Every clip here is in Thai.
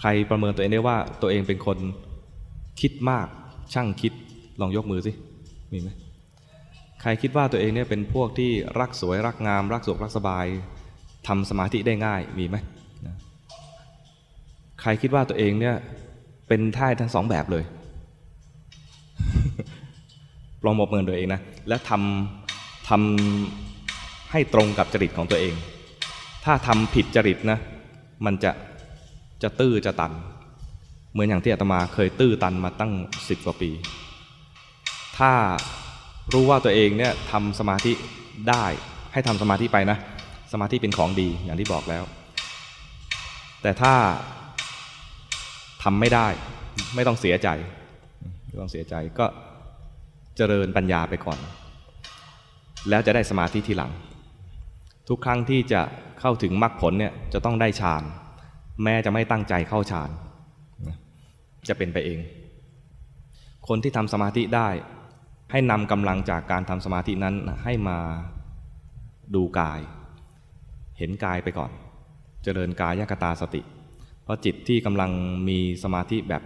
ใครประเมินตัวเองได้ว่าตัวเองเป็นคนคิดมากช่างคิดลองยกมือสิมีไหมใครคิดว่าตัวเองเนี่ยเป็นพวกที่รักสวยรักงาม รักสุขรักสบายทำสมาธิได้ง่ายมีไหมใครคิดว่าตัวเองเนี่ยเป็นท่ายทั้งสองแบบเลยลองบอกเมินตัวเองนะและทำทำให้ตรงกับจริตของตัวเอง ถ้าทำผิดจริตนะมันจะ จะตื้อจะตัน เหมือนอย่างที่อาตมาเคยตื้อตันมาตั้งสิบกว่าปี ถ้ารู้ว่าตัวเองเนี่ยทำสมาธิได้ให้ทำสมาธิไปนะ สมาธิเป็นของดีอย่างที่บอกแล้ว แต่ถ้าทำไม่ได้ไม่ต้องเสียใจไม่ต้องเสียใจก็เจริญปัญญาไปก่อน แล้วจะได้สมาธิทีหลัง ทุกครั้งที่จะเข้าถึงมรรคผลเนี่ยจะต้องได้ฌาน แม้จะไม่ตั้งใจเข้าฌาน จะเป็นไปเอง คนที่ทำสมาธิได้ ให้นำกำลังจากการทำสมาธินั้นให้มาดูกาย เห็นกายไปก่อน เจริญกายยกตาสติ เพราะจิตที่กำลังมีสมาธิแบบ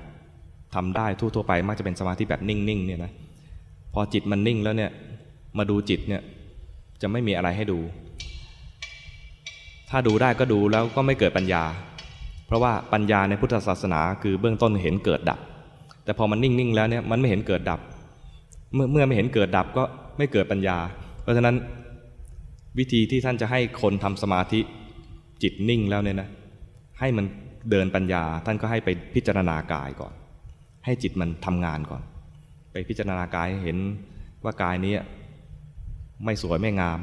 ทำได้ทั่วๆไป มักจะเป็นสมาธิแบบนิ่งๆเนี่ยนะพอจิตมันนิ่งแล้วเนี่ยมาดูจิตเนี่ยจะไม่มีอะไรให้ดู ถ้าดูได้ก็ดูแล้วก็ไม่เกิดปัญญา เพราะว่าปัญญาในพุทธศาสนาคือเบื้องต้นเห็นเกิดดับ แต่พอมันนิ่งๆแล้วเนี่ยมันไม่เห็นเกิดดับ เมื่อเมื่อไม่เห็นเกิดดับก็ไม่เกิดปัญญา เพราะฉะนั้นวิธีที่ท่านจะให้คนทำสมาธิจิตนิ่งแล้วเนี่ยนะให้มันเดินปัญญา ท่านก็ให้ไปพิจารณากายก่อน ให้จิตมันทำงานก่อน ไปพิจารณากายเห็นว่ากายนี้ไม่สวยไม่งาม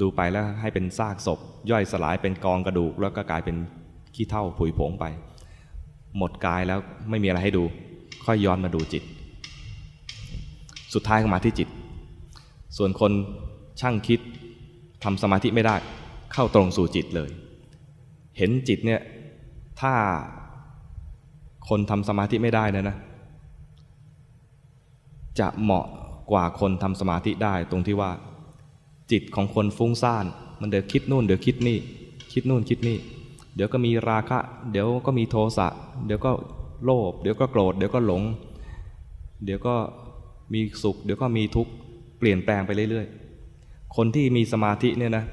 ดูไปแล้วให้เป็นซากศพ ย่อยสลายเป็นกองกระดูกแล้วก็กลายเป็น ขี้เท่าผุยผงไป หมดกายแล้วไม่มีอะไรให้ดู ค่อยย้อนมาดูจิต สุดท้ายก็มาที่จิต ส่วนคนช่างคิดทำสมาธิไม่ได้เข้าตรงสู่จิตเลย เห็นจิตเนี่ยถ้าคนทำสมาธิไม่ได้นะนะ จะเหมาะกว่าคนทำสมาธิได้ตรงที่ว่า จิตของคนฟุ้งซ่าน มันเดี๋ยวคิดนู่นเดี๋ยวคิดนี่ คิดนู่นคิดนี่ เดี๋ยวก็มีราคะ เดี๋ยวก็มีโทสะ เดี๋ยวก็โลภ เดี๋ยวก็โกรธ เดี๋ยวก็หลง เดี๋ยวก็มีสุข เดี๋ยวก็มีทุกข์ เปลี่ยนแปลงไปเรื่อยๆ คนที่มีสมาธิเนี่ยนะ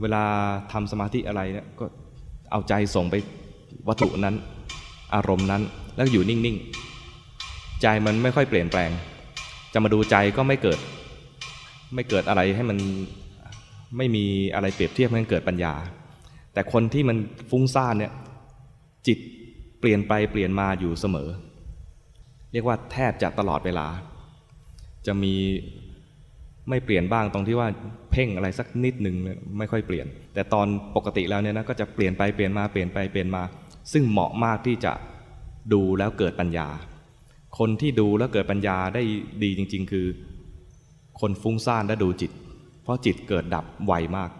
เวลาทำสมาธิอะไรเนี่ยก็เอาใจส่งไปวัตถุนั้น อารมณ์นั้น แล้วอยู่นิ่งๆ ใจมันไม่ค่อยเปลี่ยนแปลง จะมาดูใจก็ไม่เกิด ไม่เกิดอะไรให้มันไม่มีอะไรเปรียบเทียบให้มันเกิดปัญญา แต่คนที่มันฟุ้งซ่านเนี่ยจิตเปลี่ยนไปเปลี่ยนมาอยู่เสมอ เรียกว่าแทบจะตลอดเวลา จะมีไม่เปลี่ยนบ้างตรงที่ว่าเพ่งอะไรสักนิดหนึ่งไม่ค่อยเปลี่ยน แต่ตอนปกติแล้วเนี่ยนะก็จะเปลี่ยนไปเปลี่ยนมาเปลี่ยนไปเปลี่ยนมา ซึ่งเหมาะมากที่จะดูแล้วเกิดปัญญา คนที่ดูแล้วเกิดปัญญาได้ดีจริง ๆ คือ คนฟุ้งซ่านและดูจิต เพราะจิตเกิดดับไวมาก